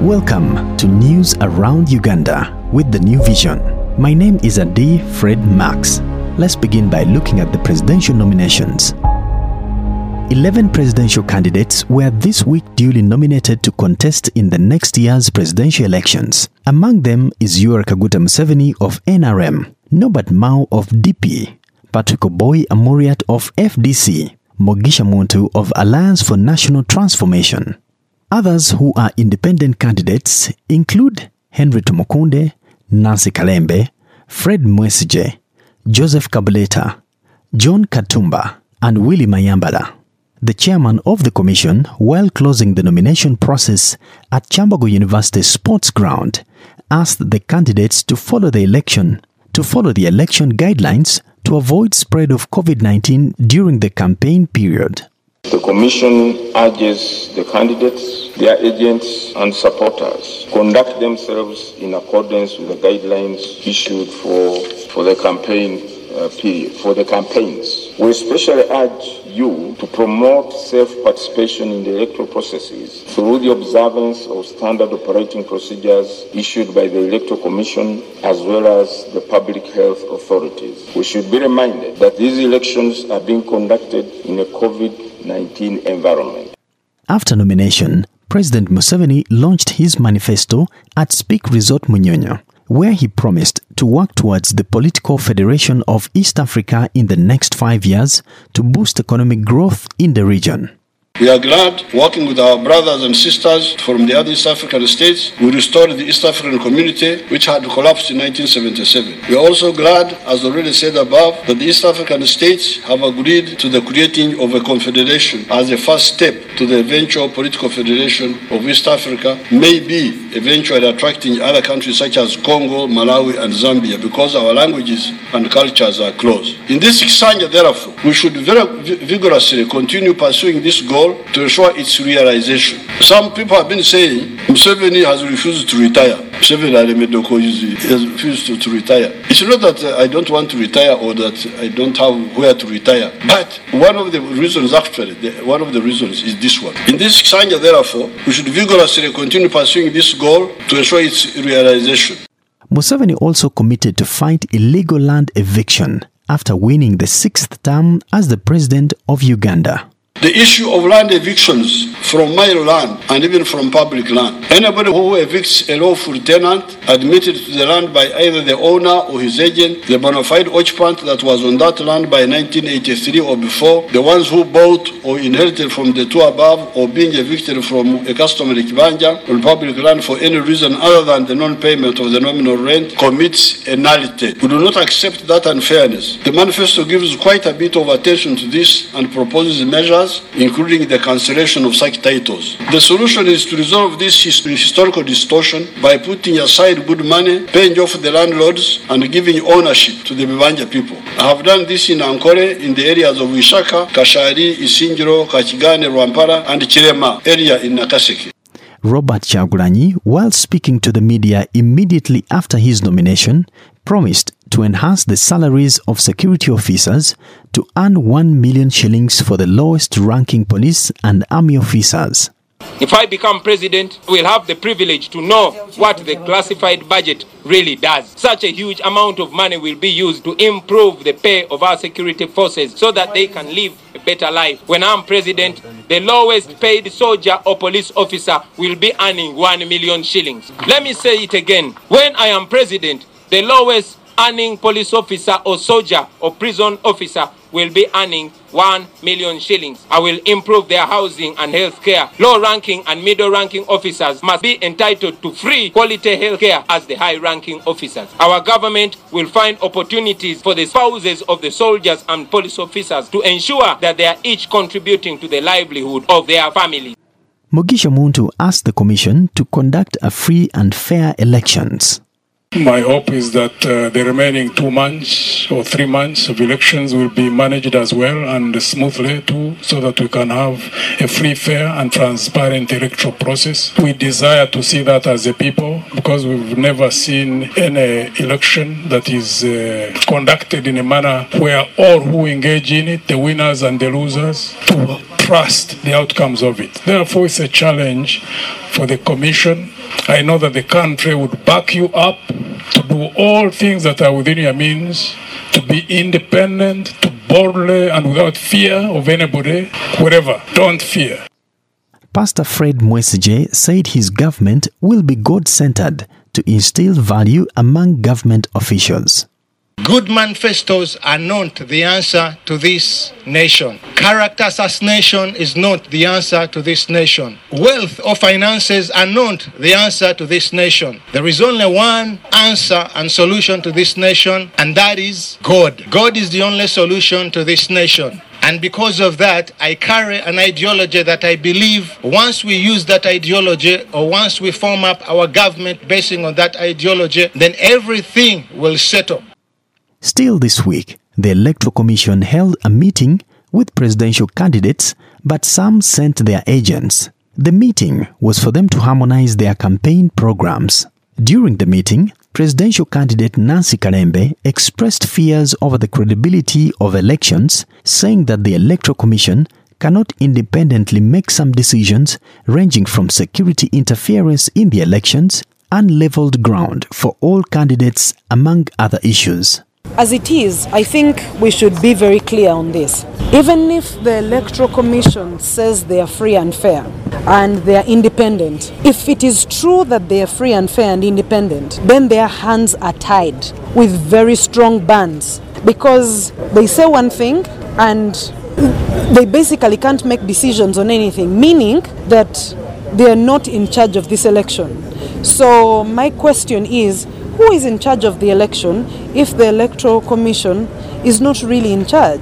Welcome to News Around Uganda with the New Vision. My name is Adi Fred Max. Let's begin by looking at the presidential nominations. 11 presidential candidates were this week duly nominated to contest in the next year's presidential elections. Among them is Yoweri Kaguta Museveni of NRM, Norbert Mao of DP, Patrick Oboi Amuriat of FDC, Mugisha Muntu of Alliance for National Transformation. Others who are independent candidates include Henry Tumukunde, Nancy Kalembe, Fred Mwesigye, Joseph Kabuleta, John Katumba, and Willie Mayambala. The chairman of the commission, while closing the nomination process at Kyambogo University Sports Ground, asked the candidates to follow the election to follow the election guidelines to avoid spread of COVID-19 during the campaign period. The Commission urges the candidates, their agents, and supporters conduct themselves in accordance with the guidelines issued for, for the campaign uh, period, for the campaigns. We especially urge you to promote safe participation in the electoral processes through the observance of standard operating procedures issued by the Electoral Commission as well as the public health authorities. We should be reminded that these elections are being conducted in a COVID 19 environment. After nomination, President Museveni launched his manifesto at Speke Resort Munyonyo, where he promised to work towards the political federation of East Africa in the next five years to boost economic growth in the region. We are glad, working with our brothers and sisters from the other East African states, we restored the East African community, which had collapsed in 1977. We are also glad, as already said above, that the East African states have agreed to the creating of a confederation as a first step to the eventual political federation of East Africa, maybe eventually attracting other countries such as Congo, Malawi, and Zambia, because our languages and cultures are close. In this Kisanja, therefore, we should very vigorously continue pursuing this goal to ensure its realization. Some people have been saying Museveni has refused to retire. Museveni has refused to, to retire. It's not that uh, I don't want to retire or that I don't have where to retire, but one of the reasons, actually, the, one of the reasons is this one. In this Sanja, therefore, we should vigorously continue pursuing this goal to ensure its realization. Museveni also committed to fight illegal land eviction after winning the sixth term as the president of Uganda. The issue of land evictions from my land and even from public land. Anybody who evicts a lawful tenant admitted to the land by either the owner or his agent, the bona fide occupant that was on that land by 1983 or before, the ones who bought or inherited from the two above, or being evicted from a customary kibanja on public land for any reason other than the non-payment of the nominal rent, commits a nullity. We do not accept that unfairness. The manifesto gives quite a bit of attention to this and proposes measures including the cancellation of such titles. The solution is to resolve this historical distortion by putting aside good money, paying off the landlords, and giving ownership to the Bibanja people. I have done this in Ankole, in the areas of Wishaka, Kashari, Isingiro, Kachigane, Rwampara, and Chirema area in Nakaseke. Robert Chagulanyi, while speaking to the media immediately after his nomination, promised to enhance the salaries of security officers to earn 1 million shillings for the lowest ranking police and army officers. If I become president, we'll have the privilege to know what the classified budget really does. Such a huge amount of money will be used to improve the pay of our security forces so that they can live a better life. When I'm president, the lowest paid soldier or police officer will be earning 1 million shillings. Let me say it again. When I am president, the lowest earning police officer or soldier or prison officer will be earning 1 million shillings. I will improve their housing and health care. Low ranking and middle ranking officers must be entitled to free quality health care as the high ranking officers. Our government will find opportunities for the spouses of the soldiers and police officers to ensure that they are each contributing to the livelihood of their families. Mugisha Muntu asked the commission to conduct a free and fair elections. My hope is that uh, the remaining two months or three months of elections will be managed as well and smoothly too, so that we can have a free, fair, and transparent electoral process. We desire to see that as a people because we've never seen any election that is uh, conducted in a manner where all who engage in it, the winners and the losers, to trust the outcomes of it. Therefore, it's a challenge for the Commission I know that the country would back you up do all things that are within your means, to be independent, to boldly and without fear of anybody, whatever. Don't fear. Pastor Fred Mwesigye said his government will be God centered to instill value among government officials. Good manifestos are not the answer to this nation. Character assassination is not the answer to this nation. Wealth or finances are not the answer to this nation. There is only one answer and solution to this nation, and that is God. God is the only solution to this nation. And because of that, I carry an ideology that I believe once we use that ideology or once we form up our government basing on that ideology, then everything will settle. Still this week, the Electoral Commission held a meeting with presidential candidates, but some sent their agents. The meeting was for them to harmonize their campaign programs. During the meeting, presidential candidate Nancy Kalembe expressed fears over the credibility of elections, saying that the Electoral Commission cannot independently make some decisions ranging from security interference in the elections, unleveled ground for all candidates, among other issues. As it is, I think we should be very clear on this. Even if the Electoral Commission says they are free and fair and they are independent, if it is true that they are free and fair and independent, then their hands are tied with very strong bands because they say one thing and they basically can't make decisions on anything, meaning that they are not in charge of this election. So, my question is who is in charge of the election if the Electoral Commission is not really in charge?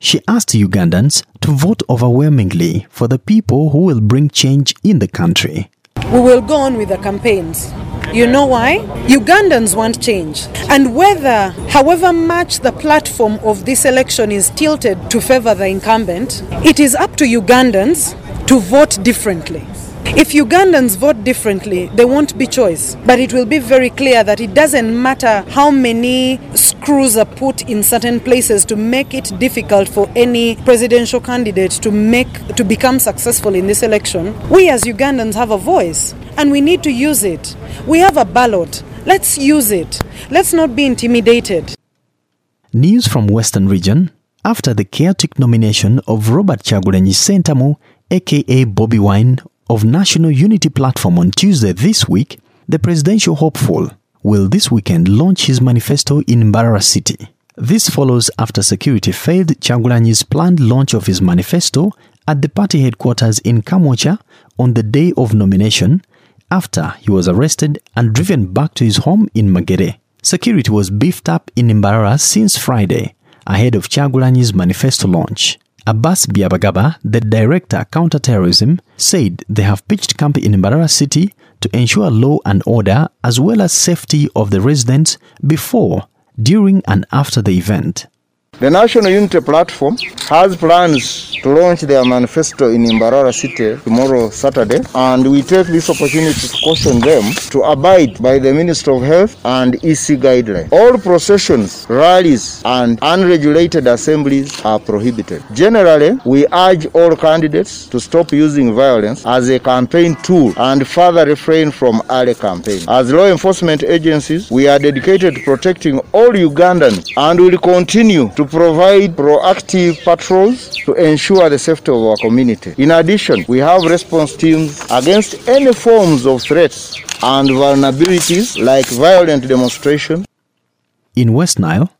She asked Ugandans to vote overwhelmingly for the people who will bring change in the country. We will go on with the campaigns. You know why? Ugandans want change. And whether, however much the platform of this election is tilted to favor the incumbent, it is up to Ugandans to vote differently. If Ugandans vote differently, there won't be choice. But it will be very clear that it doesn't matter how many screws are put in certain places to make it difficult for any presidential candidate to make to become successful in this election. We as Ugandans have a voice and we need to use it. We have a ballot. Let's use it. Let's not be intimidated. News from Western Region after the chaotic nomination of Robert Kyagulanyi Sentamu, aka Bobby Wine, of National Unity Platform on Tuesday this week, the presidential hopeful will this weekend launch his manifesto in Mbarara City. This follows after security failed Kyagulanyi's planned launch of his manifesto at the party headquarters in Kamwokya on the day of nomination after he was arrested and driven back to his home in Magere. Security was beefed up in Mbarara since Friday ahead of Kyagulanyi's manifesto launch. Abbas Byakagaba, the director counterterrorism, said they have pitched camp in Mbarara City to ensure law and order as well as safety of the residents before, during and after the event. The National Unity Platform has plans to launch their manifesto in Mbarara City tomorrow, Saturday, and we take this opportunity to caution them to abide by the Ministry of Health and EC guidelines. All processions, rallies, and unregulated assemblies are prohibited. Generally, we urge all candidates to stop using violence as a campaign tool and further refrain from early campaign. As law enforcement agencies, we are dedicated to protecting all Ugandans and will continue to provide proactive patrols to ensure the safety of our community. In addition, we have response teams against any forms of threats and vulnerabilities like violent demonstration. In West Nile,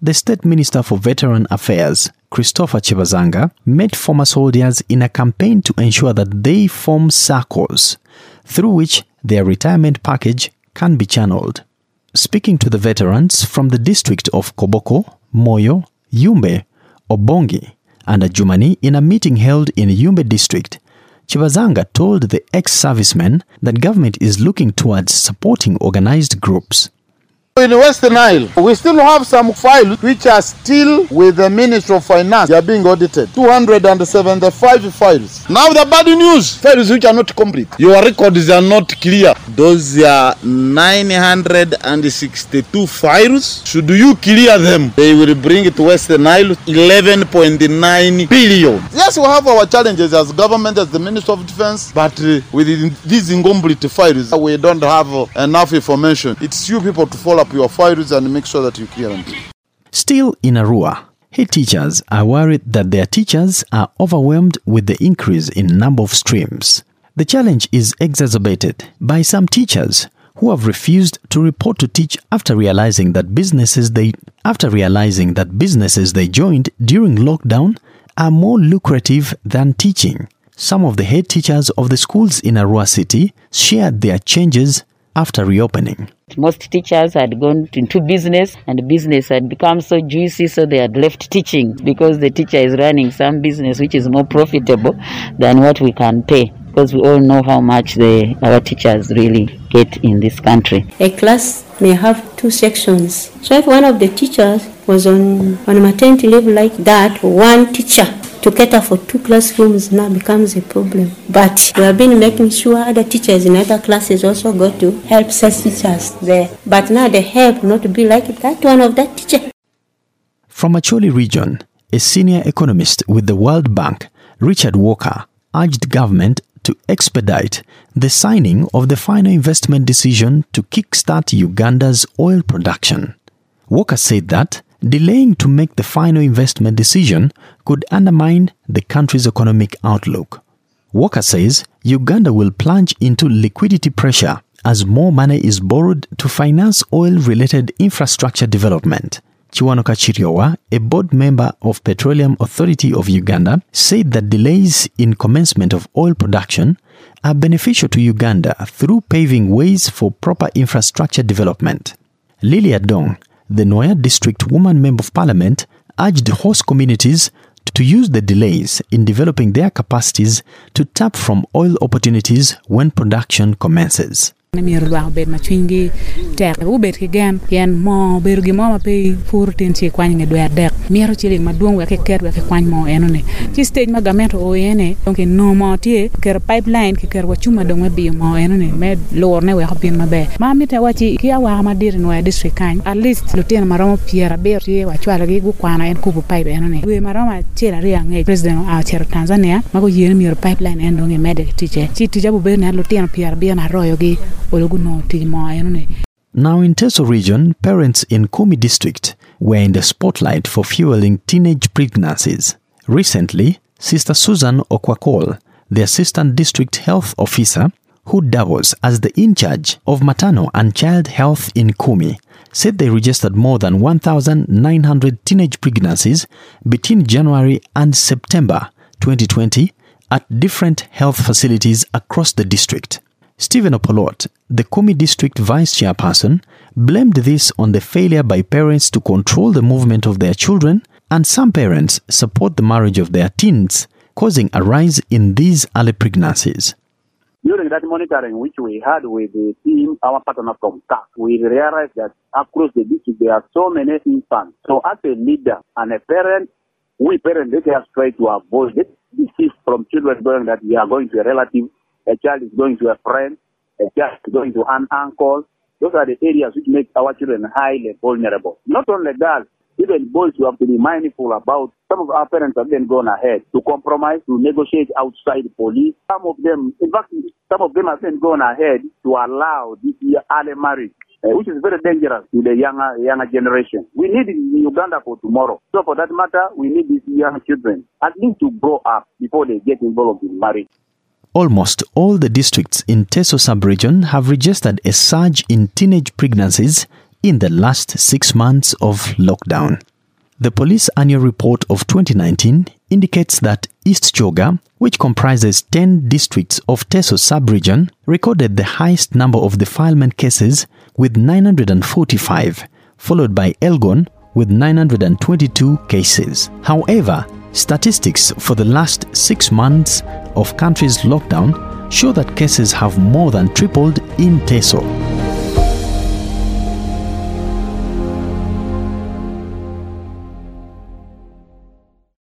the State Minister for Veteran Affairs, Christopher Kibazanga, met former soldiers in a campaign to ensure that they form circles through which their retirement package can be channeled. Speaking to the veterans from the district of Koboko, Moyo, Yumbe, Obongi, and Adjumani in a meeting held in Yumbe district, Kibazanga told the ex-servicemen that government is looking towards supporting organized groups. In Western Nile, we still have some files which are still with the Ministry of Finance. They are being audited. 275 files. Now the bad news, files which are not complete. Your records are not clear. Those are 962 files. Should you clear them, they will bring it to Western Nile 11.9 billion. Yes, we have our challenges as government, as the Minister of Defense, but uh, with these incomplete files, we don't have uh, enough information. It's you people to follow up your files and make sure that you clear them. Still in Arua, head teachers are worried that their teachers are overwhelmed with the increase in number of streams. The challenge is exacerbated by some teachers who have refused to report to teach after realizing that businesses they after realizing that businesses they joined during lockdown are more lucrative than teaching. Some of the head teachers of the schools in Arua City shared their changes after reopening. Most teachers had gone into business and business had become so juicy, so they had left teaching because the teacher is running some business which is more profitable than what we can pay because we all know how much the, our teachers really get in this country. A class may have two sections. So if one of the teachers was on, on maternity leave like that, one teacher to cater for two classrooms now becomes a problem. But we have been making sure other teachers in other classes also go to help such teachers there. But now the help not to be like that one of that teacher. From Acholi region, a senior economist with the World Bank, Richard Walker, urged government to expedite the signing of the final investment decision to kickstart Uganda's oil production. Walker said that delaying to make the final investment decision could undermine the country's economic outlook. Walker says Uganda will plunge into liquidity pressure as more money is borrowed to finance oil related infrastructure development. Kiwanuka Kiryowa, a board member of Petroleum Authority of Uganda, said that delays in commencement of oil production are beneficial to Uganda through paving ways for proper infrastructure development. Lilly Adong, the Nwoya District Woman Member of Parliament, urged host communities to use the delays in developing their capacities to tap from oil opportunities when production commences. mier lwak obed ma cwinygi tek gubed kigem yen mo obedo gimo ma pe pur tin ci kwany nge dwe adek. Mito ciling madwong wek kiket wek kikwany mo enoni ci stage ma gamet o ene donke no mo tye kiketo pipeline kiketo wacuma dong me biyo mo enoni me lurne wek obin maber. Ma mite waci ki awaka madit inwaya district kany at least lutino maromo piero abiro tye wacwalogi gukwano en kubu pipe enoni dwe maromo achiel ariyo ang'ec president oa cero tanzania ma guyie ni mito pipeline en donge mede tic ci tic abubedo ne lutino piero abiro naroyogi Now in Teso region, parents in Kumi district were in the spotlight for fueling teenage pregnancies. Recently, Sister Susan Okwakol, the assistant district health officer, who doubles as the in charge of maternal and child health in Kumi, said they registered more than 1,900 teenage pregnancies between January and September 2020 at different health facilities across the district. Stephen Opolot, the Kumi district vice chairperson, blamed this on the failure by parents to control the movement of their children, and some parents support the marriage of their teens, causing a rise in these early pregnancies. During that monitoring which we had with the team, our partner from CAF, we realized that across the district there are so many infants. So as a leader and a parent, we parents let us try to avoid this disease from children going that we are going to a relative a child is going to a friend, a child is going to an uncle. Those are the areas which make our children highly vulnerable. Not only girls, even boys you have to be mindful about. Some of our parents have then gone ahead to compromise, to negotiate outside police. Some of them, in fact, some of them have then gone ahead to allow this early marriage. Uh, which is very dangerous to the younger younger generation. We need Uganda for tomorrow. So for that matter, we need these young children at least to grow up before they get involved in marriage. Almost all the districts in Teso sub-region have registered a surge in teenage pregnancies in the last six months of lockdown. The police annual report of 2019 indicates that East Kyoga, which comprises 10 districts of Teso sub-region, recorded the highest number of defilement cases with 945, followed by Elgon with 922 cases. However, statistics for the last six months of country's lockdown show that cases have more than tripled in Teso.